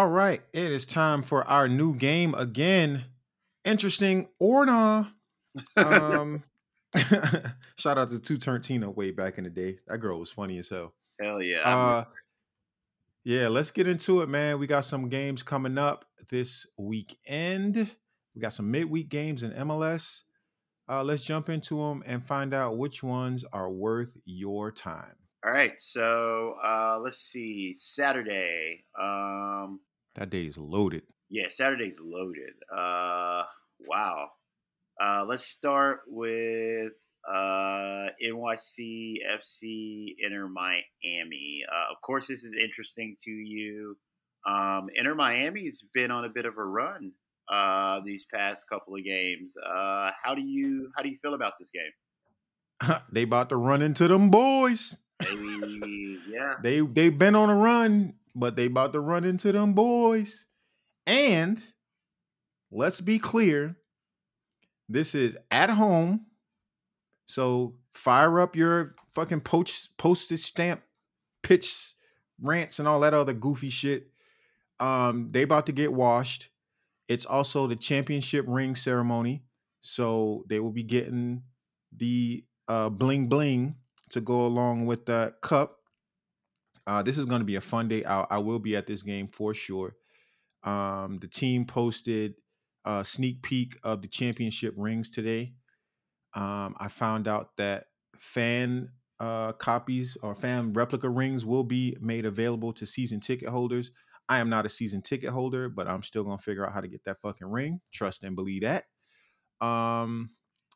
All right, it is time for our new game again. Interesting or nah? Um, shout out to Two Turn Tina way back in the day. That girl was funny as hell. Hell yeah. Uh, yeah, let's get into it, man. We got some games coming up this weekend. We got some midweek games in MLS. Uh, let's jump into them and find out which ones are worth your time. All right, so uh, let's see. Saturday. Um, that day is loaded. Yeah, Saturday's loaded. Uh, wow. Uh, let's start with uh, NYC FC Inter Miami. Uh, of course, this is interesting to you. Um, Inter Miami's been on a bit of a run uh, these past couple of games. Uh, how do you how do you feel about this game? they about to run into them boys. Yeah. They they've been on a run, but they about to run into them boys. And let's be clear, this is at home. So fire up your fucking poach, postage stamp pitch rants and all that other goofy shit. Um, they about to get washed. It's also the championship ring ceremony. So they will be getting the uh bling bling to go along with the cup. Uh, this is going to be a fun day out. I will be at this game for sure. Um, the team posted a sneak peek of the championship rings today. Um, I found out that fan uh, copies or fan replica rings will be made available to season ticket holders. I am not a season ticket holder, but I'm still gonna figure out how to get that fucking ring. Trust and believe that. Um,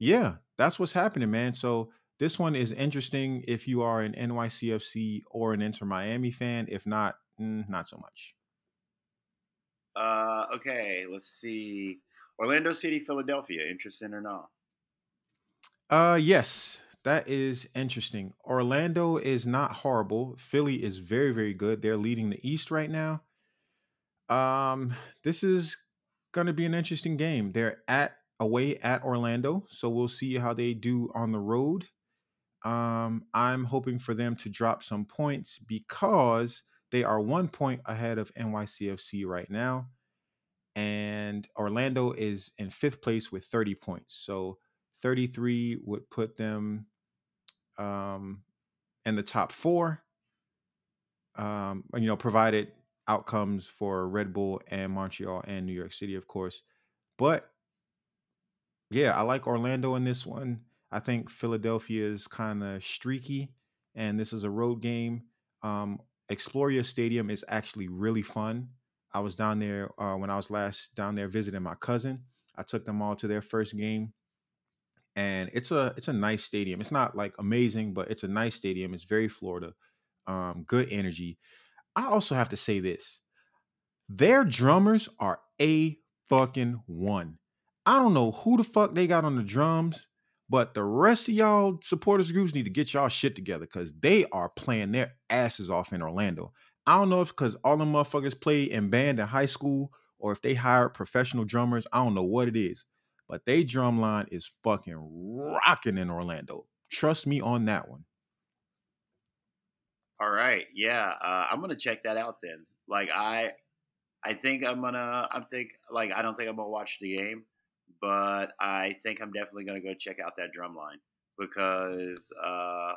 yeah, that's what's happening, man. So this one is interesting if you are an NYCFC or an Inter Miami fan. If not, mm, not so much. Uh, okay, let's see. Orlando City, Philadelphia. Interesting or not? Uh, yes, that is interesting. Orlando is not horrible. Philly is very, very good. They're leading the East right now. Um, this is going to be an interesting game. They're at away at Orlando, so we'll see how they do on the road. Um, I'm hoping for them to drop some points because they are one point ahead of NYCFC right now. And Orlando is in fifth place with 30 points. So 33 would put them um, in the top four. Um, you know, provided outcomes for Red Bull and Montreal and New York City, of course. But yeah, I like Orlando in this one. I think Philadelphia is kind of streaky, and this is a road game. Um, Exploria Stadium is actually really fun. I was down there uh, when I was last down there visiting my cousin. I took them all to their first game, and it's a it's a nice stadium. It's not like amazing, but it's a nice stadium. It's very Florida, um, good energy. I also have to say this: their drummers are a fucking one. I don't know who the fuck they got on the drums, but the rest of y'all supporters groups need to get y'all shit together because they are playing their asses off in Orlando. I don't know if because all the motherfuckers played in band in high school or if they hired professional drummers. I don't know what it is, but they drum line is fucking rocking in Orlando. Trust me on that one. All right, yeah, uh, I'm gonna check that out then. Like I, I think I'm gonna. I'm think like I don't think I'm gonna watch the game but I think I'm definitely going to go check out that drum line because, uh,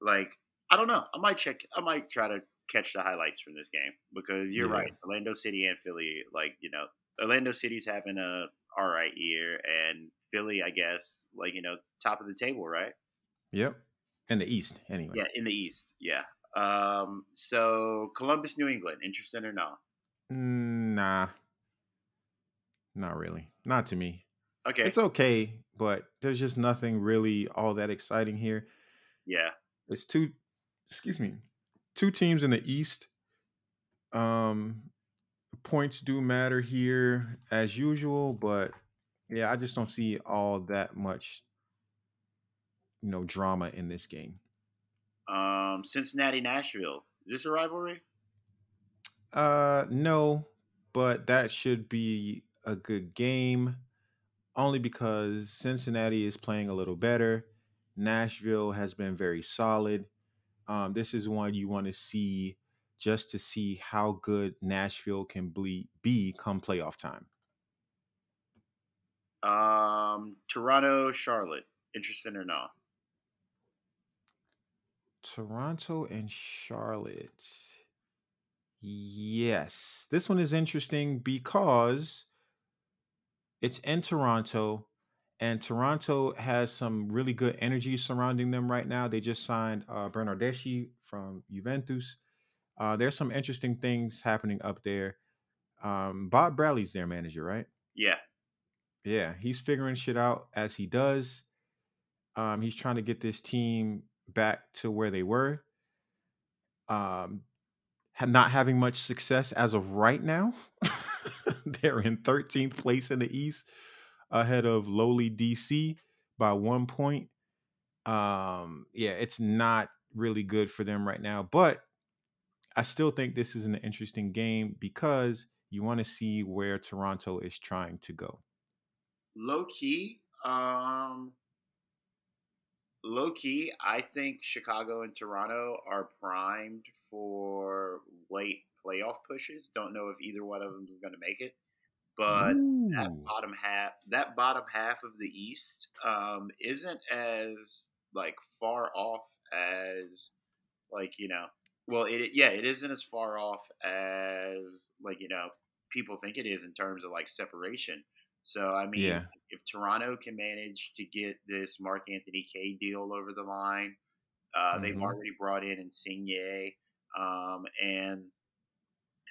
like, I don't know. I might check. I might try to catch the highlights from this game because you're yeah. right. Orlando City and Philly, like you know, Orlando City's having a all right year, and Philly, I guess, like you know, top of the table, right? Yep. In the East, anyway. Yeah, in the East. Yeah. Um. So Columbus, New England, interested or not? Nah. Not really. Not to me. Okay. It's okay, but there's just nothing really all that exciting here. Yeah. It's two excuse me. Two teams in the East. Um points do matter here as usual, but yeah, I just don't see all that much, you know, drama in this game. Um, Cincinnati, Nashville. Is this a rivalry? Uh, no, but that should be a good game only because Cincinnati is playing a little better. Nashville has been very solid. Um, this is one you want to see just to see how good Nashville can ble- be come playoff time. Um, Toronto, Charlotte. Interesting or not? Toronto and Charlotte. Yes. This one is interesting because it's in Toronto and Toronto has some really good energy surrounding them right now. They just signed uh, Bernardeschi from Juventus. Uh, there's some interesting things happening up there. Um, Bob Bradley's their manager, right? Yeah. Yeah, he's figuring shit out as he does. Um, he's trying to get this team back to where they were. Um, not having much success as of right now. They're in 13th place in the East, ahead of lowly DC by one point. Um, yeah, it's not really good for them right now, but I still think this is an interesting game because you want to see where Toronto is trying to go. Low key, um, low key, I think Chicago and Toronto are primed for late playoff pushes. Don't know if either one of them is going to make it, but Ooh. that bottom half, that bottom half of the East, um, isn't as like far off as like you know. Well, it yeah, it isn't as far off as like you know people think it is in terms of like separation. So I mean, yeah. if Toronto can manage to get this Mark Anthony Kaye deal over the line, uh, mm-hmm. they've already brought in Insigne, um, and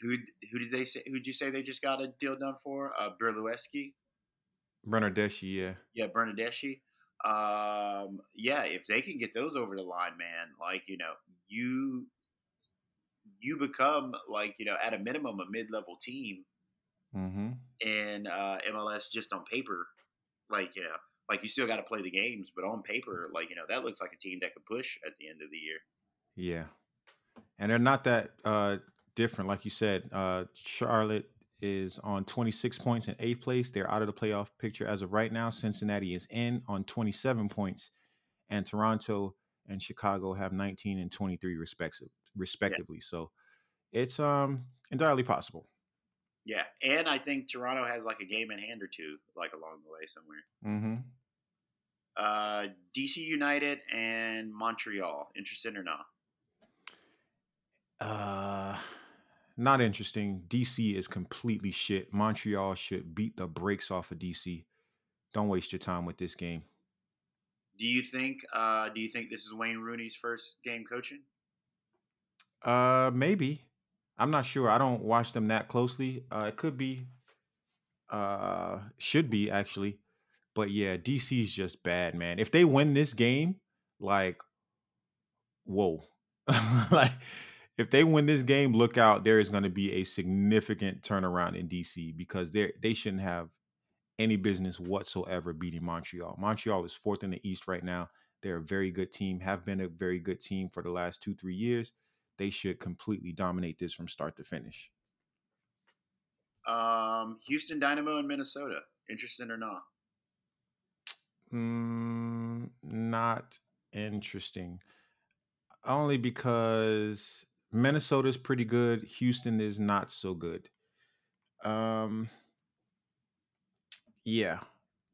who who did they say? Who did you say they just got a deal done for? Uh, Berlueski. Bernardeschi, yeah. Yeah, Bernardeschi. Um, yeah, if they can get those over the line, man, like you know, you you become like you know at a minimum a mid-level team mm-hmm. in uh, MLS just on paper. Like you know, like you still got to play the games, but on paper, like you know, that looks like a team that could push at the end of the year. Yeah, and they're not that uh, different. Like you said, uh, Charlotte is on 26 points in eighth place. They're out of the playoff picture as of right now. Cincinnati is in on 27 points, and Toronto and Chicago have 19 and 23 respective, respectively. Yeah. So it's um entirely possible. Yeah, and I think Toronto has like a game in hand or two, like along the way somewhere. Mm-hmm. Uh, DC United and Montreal. Interested or not? Uh, not interesting. DC is completely shit. Montreal should beat the brakes off of DC. Don't waste your time with this game. Do you think? Uh, do you think this is Wayne Rooney's first game coaching? Uh, maybe. I'm not sure. I don't watch them that closely. Uh, it could be. Uh, should be actually, but yeah, DC is just bad, man. If they win this game, like, whoa, like if they win this game, look out. There is going to be a significant turnaround in DC because they they shouldn't have any business whatsoever beating Montreal. Montreal is fourth in the East right now. They're a very good team, have been a very good team for the last two, three years. They should completely dominate this from start to finish. Um, Houston Dynamo and Minnesota. Interesting or not? Mm, not interesting. Only because Minnesota's pretty good. Houston is not so good. Um, yeah,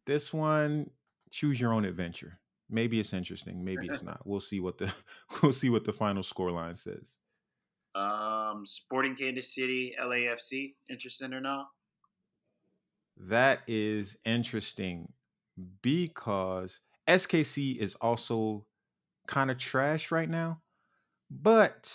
this one choose your own adventure. Maybe it's interesting. Maybe it's not. We'll see what the we'll see what the final score line says. Um, Sporting Kansas City, LAFC. Interesting or not? That is interesting because SKC is also kind of trash right now, but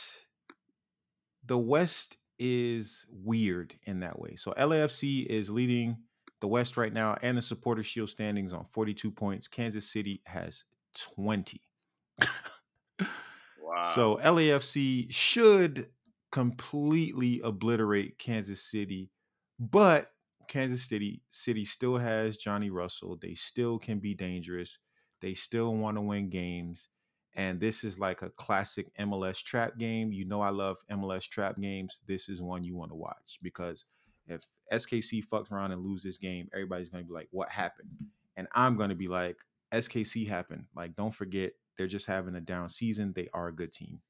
the West is weird in that way. So LAFC is leading the West right now and the supporter shield standings on 42 points. Kansas City has 20. wow. So LAFC should completely obliterate Kansas City But Kansas City City still has Johnny Russell. They still can be dangerous. They still want to win games. And this is like a classic MLS trap game. You know I love MLS trap games. This is one you want to watch because if SKC fucks around and lose this game, everybody's going to be like, "What happened?" And I'm going to be like, "SKC happened." Like, don't forget, they're just having a down season. They are a good team.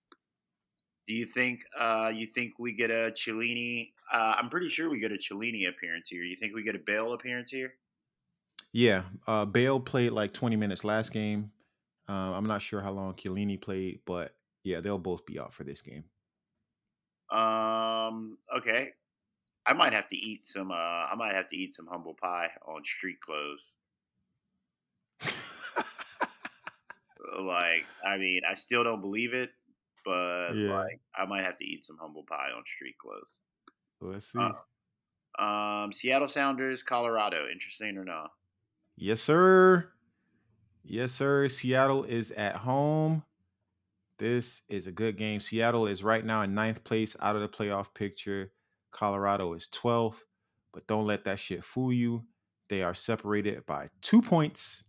Do you think uh, you think we get a Chiellini? Uh, I'm pretty sure we get a Chiellini appearance here. You think we get a Bale appearance here? Yeah, uh, Bale played like 20 minutes last game. Uh, I'm not sure how long Chiellini played, but yeah, they'll both be out for this game. Um. Okay. I might have to eat some. Uh, I might have to eat some humble pie on street clothes. like, I mean, I still don't believe it, but Yeah. like, I might have to eat some humble pie on street clothes. Let's see. Uh, um, Seattle Sounders, Colorado. Interesting or not? Yes, sir. Yes, sir. Seattle is at home. This is a good game. Seattle is right now in ninth place out of the playoff picture. Colorado is 12th, but don't let that shit fool you. They are separated by two points.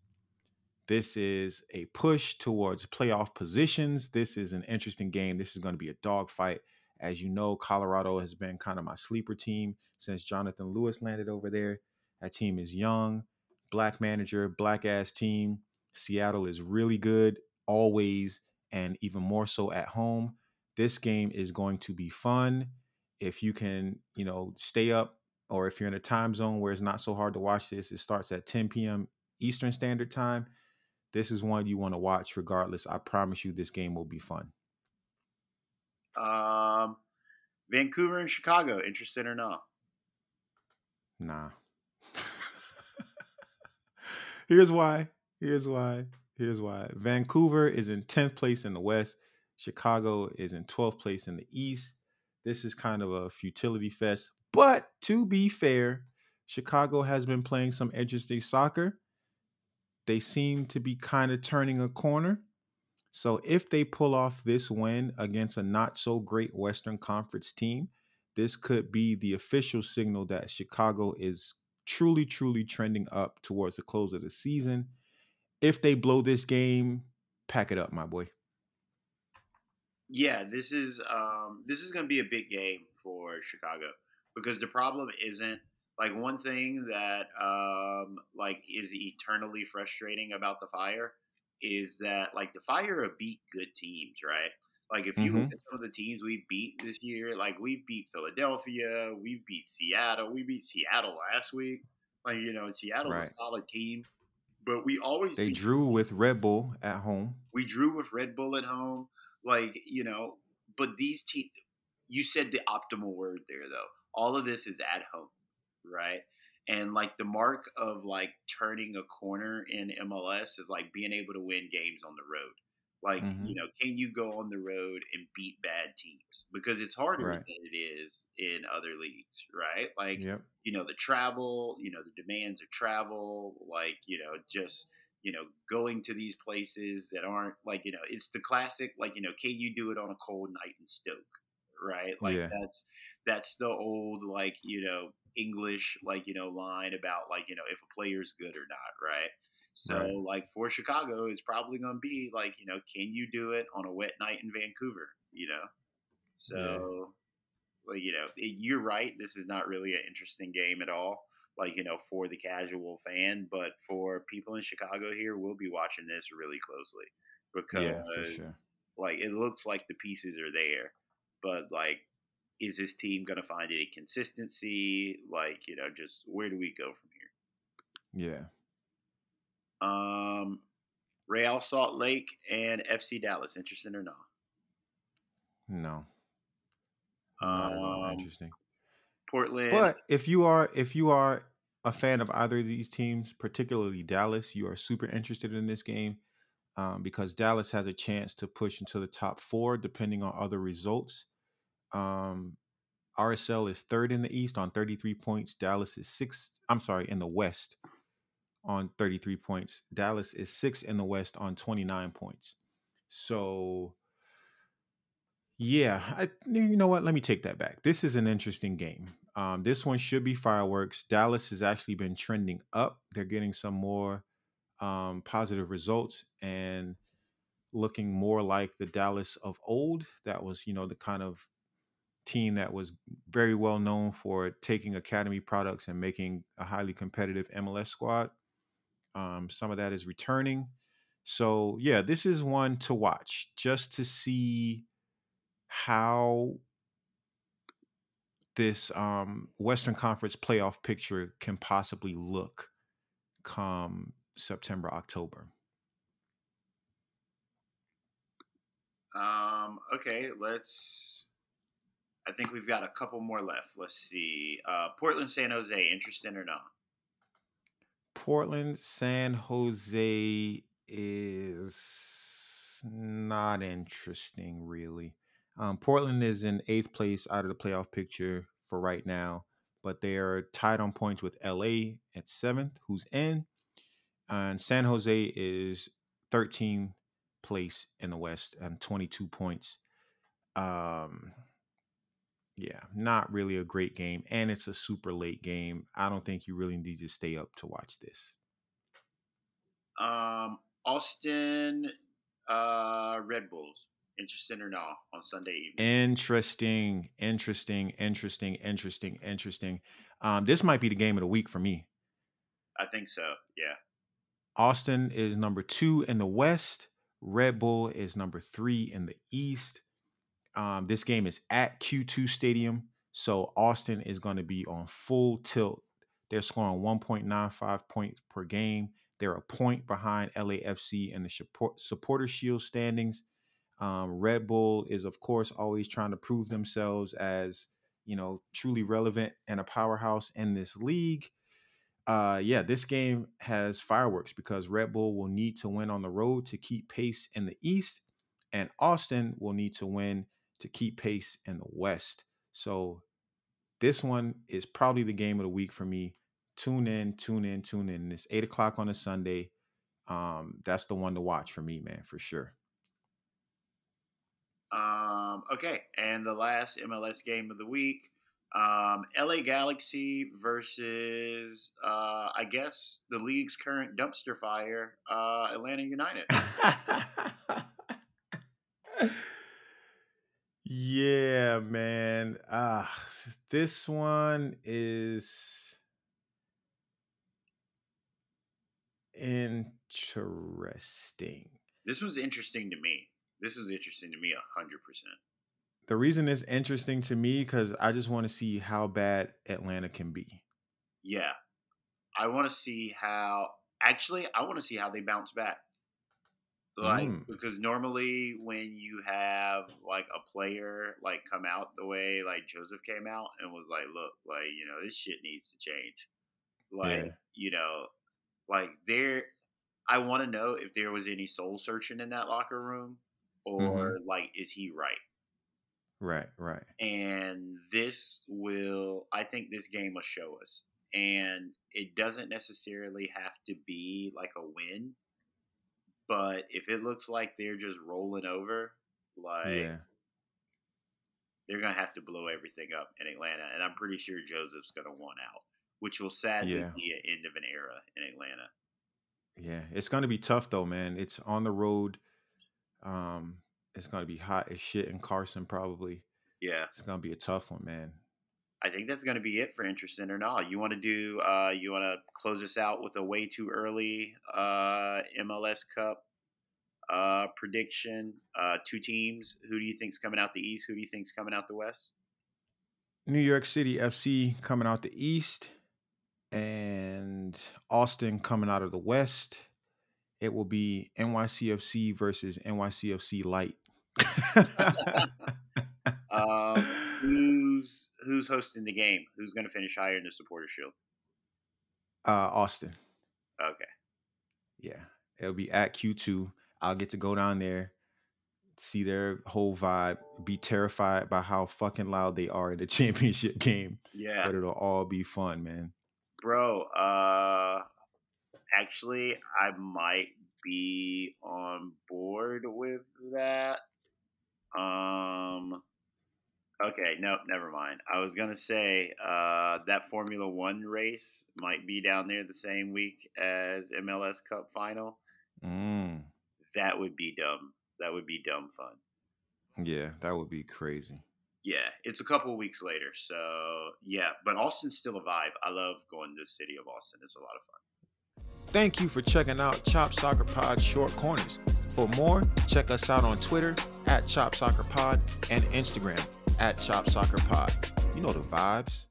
This is a push towards playoff positions. This is an interesting game. This is going to be a dogfight. As you know, Colorado has been kind of my sleeper team since Jonathan Lewis landed over there. That team is young, black manager, black ass team. Seattle is really good always, and even more so at home. This game is going to be fun. If you can, you know, stay up, or if you're in a time zone where it's not so hard to watch this, it starts at 10 p.m. Eastern Standard Time. This is one you want to watch regardless. I promise you, this game will be fun. Um, Vancouver and Chicago. Interested or not? Nah. Here's why. Here's why. Here's why. Vancouver is in 10th place in the West. Chicago is in 12th place in the East. This is kind of a futility fest. But to be fair, Chicago has been playing some interesting soccer. They seem to be kind of turning a corner. So if they pull off this win against a not so great Western Conference team, this could be the official signal that Chicago is truly, truly trending up towards the close of the season. If they blow this game, pack it up, my boy. Yeah, this is um, this is going to be a big game for Chicago because the problem isn't like one thing that um, like is eternally frustrating about the Fire is that like the Fire have beat good teams, right? Like if you look Mhm. at some of the teams we beat this year, like we beat Philadelphia, we beat Seattle, we beat Seattle last week. Like you know, and Seattle's Right. a solid team, but we always They beat drew with Red Bull at home. we drew with Red Bull at home. Like, you know, but these teams, you said the optimal word there, though. All of this is at home, right? And like the mark of like turning a corner in MLS is like being able to win games on the road. Like, Mhm. you know, can you go on the road and beat bad teams? Because it's harder Right. than it is in other leagues, right? Like, Yep. you know the travel you know the demands of travel like you know just you know going to these places that aren't like you know it's the classic like you know can you do it on a cold night in stoke right like Yeah. that's that's the old like you know english like you know line about like you know if a player's good or not right so Right. like for chicago it's probably going to be like you know can you do it on a wet night in vancouver you know so well, you know, you're right. This is not really an interesting game at all. Like you know, for the casual fan, but for people in Chicago here, we'll be watching this really closely because, Yeah, for sure. like, it looks like the pieces are there, but like, is this team going to find any consistency? Like, you know, just where do we go from here? Yeah. Um, Real Salt Lake and FC Dallas, interesting or not? No. Not at all Um, interesting. Portland, But if you are if you are a fan of either of these teams, particularly Dallas, you are super interested in this game um, because Dallas has a chance to push into the top four depending on other results. Um, RSL is third in the East on 33 points. Dallas is sixth. I'm sorry, in the West on 33 points. Dallas is sixth in the West on 29 points. So, yeah, I, you know what? Let me take that back. This is an interesting game. Um, this one should be fireworks. Dallas has actually been trending up. They're getting some more um, positive results and looking more like the Dallas of old. That was, you know, the kind of team that was very well known for taking academy products and making a highly competitive MLS squad. Um, some of that is returning. So, yeah, this is one to watch just to see how this um, Western Conference playoff picture can possibly look come September, October. Um, okay, let's. I think we've got a couple more left. Let's see. Uh, Portland, San Jose, interested or not? Portland, San Jose is not interesting, really. Um, Portland is in eighth place out of the playoff picture for right now, but they are tied on points with LA at seventh, who's in, and San Jose is 13th place in the West and 22 points. Um, yeah, not really a great game, and it's a super late game. I don't think you really need to stay up to watch this. Um, Austin, uh, Red Bulls, interesting or not on Sunday evening? Interesting, interesting, interesting, interesting, interesting. Um, this might be the game of the week for me. I think so. Yeah. Austin is number two in the West. Red Bull is number three in the East. Um, this game is at Q2 Stadium, so Austin is going to be on full tilt. They're scoring 1.95 points per game. They're a point behind LAFC in the support, supporter shield standings. Um, Red Bull is, of course, always trying to prove themselves as you know truly relevant and a powerhouse in this league uh yeah this game has fireworks because red bull will need to win on the road to keep pace in the east and austin will need to win to keep pace in the west. So this one is probably the game of the week for me. Tune in tune in tune in. It's eight o'clock on a sunday. Um that's the one to watch for me man for sure. Um okay and the last mls game of the week um, LA Galaxy versus, uh, I guess, the league's current dumpster fire, uh, Atlanta United. yeah, man. Uh, this one is interesting. This was interesting to me. This was interesting to me, a hundred percent the reason it's interesting to me because I just want to see how bad Atlanta can be. Yeah, I want to see how. Actually, I want to see how they bounce back. Like mm. because normally when you have like a player like come out the way like Josef came out and was like, look, like you know this shit needs to change. Like yeah. you know, like there, I want to know if there was any soul searching in that locker room, or mm-hmm. like is he right? Right, right. And this will, I think this game will show us. And it doesn't necessarily have to be like a win, but if it looks like they're just rolling over, like yeah. they're gonna have to blow everything up in Atlanta. And I'm pretty sure Josef's gonna want out, which will sadly yeah. be an end of an era in Atlanta. Yeah, it's gonna be tough though, man. It's on the road. Um, it's gonna be hot as shit in Carson probably. Yeah, it's gonna be a tough one, man. I think that's gonna be it for interesting or not. You want to do? Uh, you want to close us out with a way too early uh, MLS Cup uh, prediction? Uh, two teams. Who do you think's coming out the East? Who do you think's coming out the West? New York City FC coming out the East, and Austin coming out of the West. It will be NYCFC versus NYCFC Light um, who's who's hosting the game? Who's going to finish higher in the supporter shield? Uh, Austin. Okay. Yeah, it'll be at Q two. I'll get to go down there, see their whole vibe, be terrified by how fucking loud they are in the championship game. Yeah, but it'll all be fun, man. Bro, uh, actually, I might be on board with that. Um, Okay, nope, never mind. I was gonna say uh, that Formula One race might be down there the same week as MLS Cup final. Mm, That would be dumb. That would be dumb fun. yeah, that would be crazy. Yeah, it's a couple weeks later, so yeah. But Austin's still a vibe. I love going to the city of Austin. It's a lot of fun. Thank you for checking out Chop Soccer Pod Short Corners. For more, check us out on Twitter at Chop Soccer Pod and Instagram at Chop Soccer Pod. You know the vibes.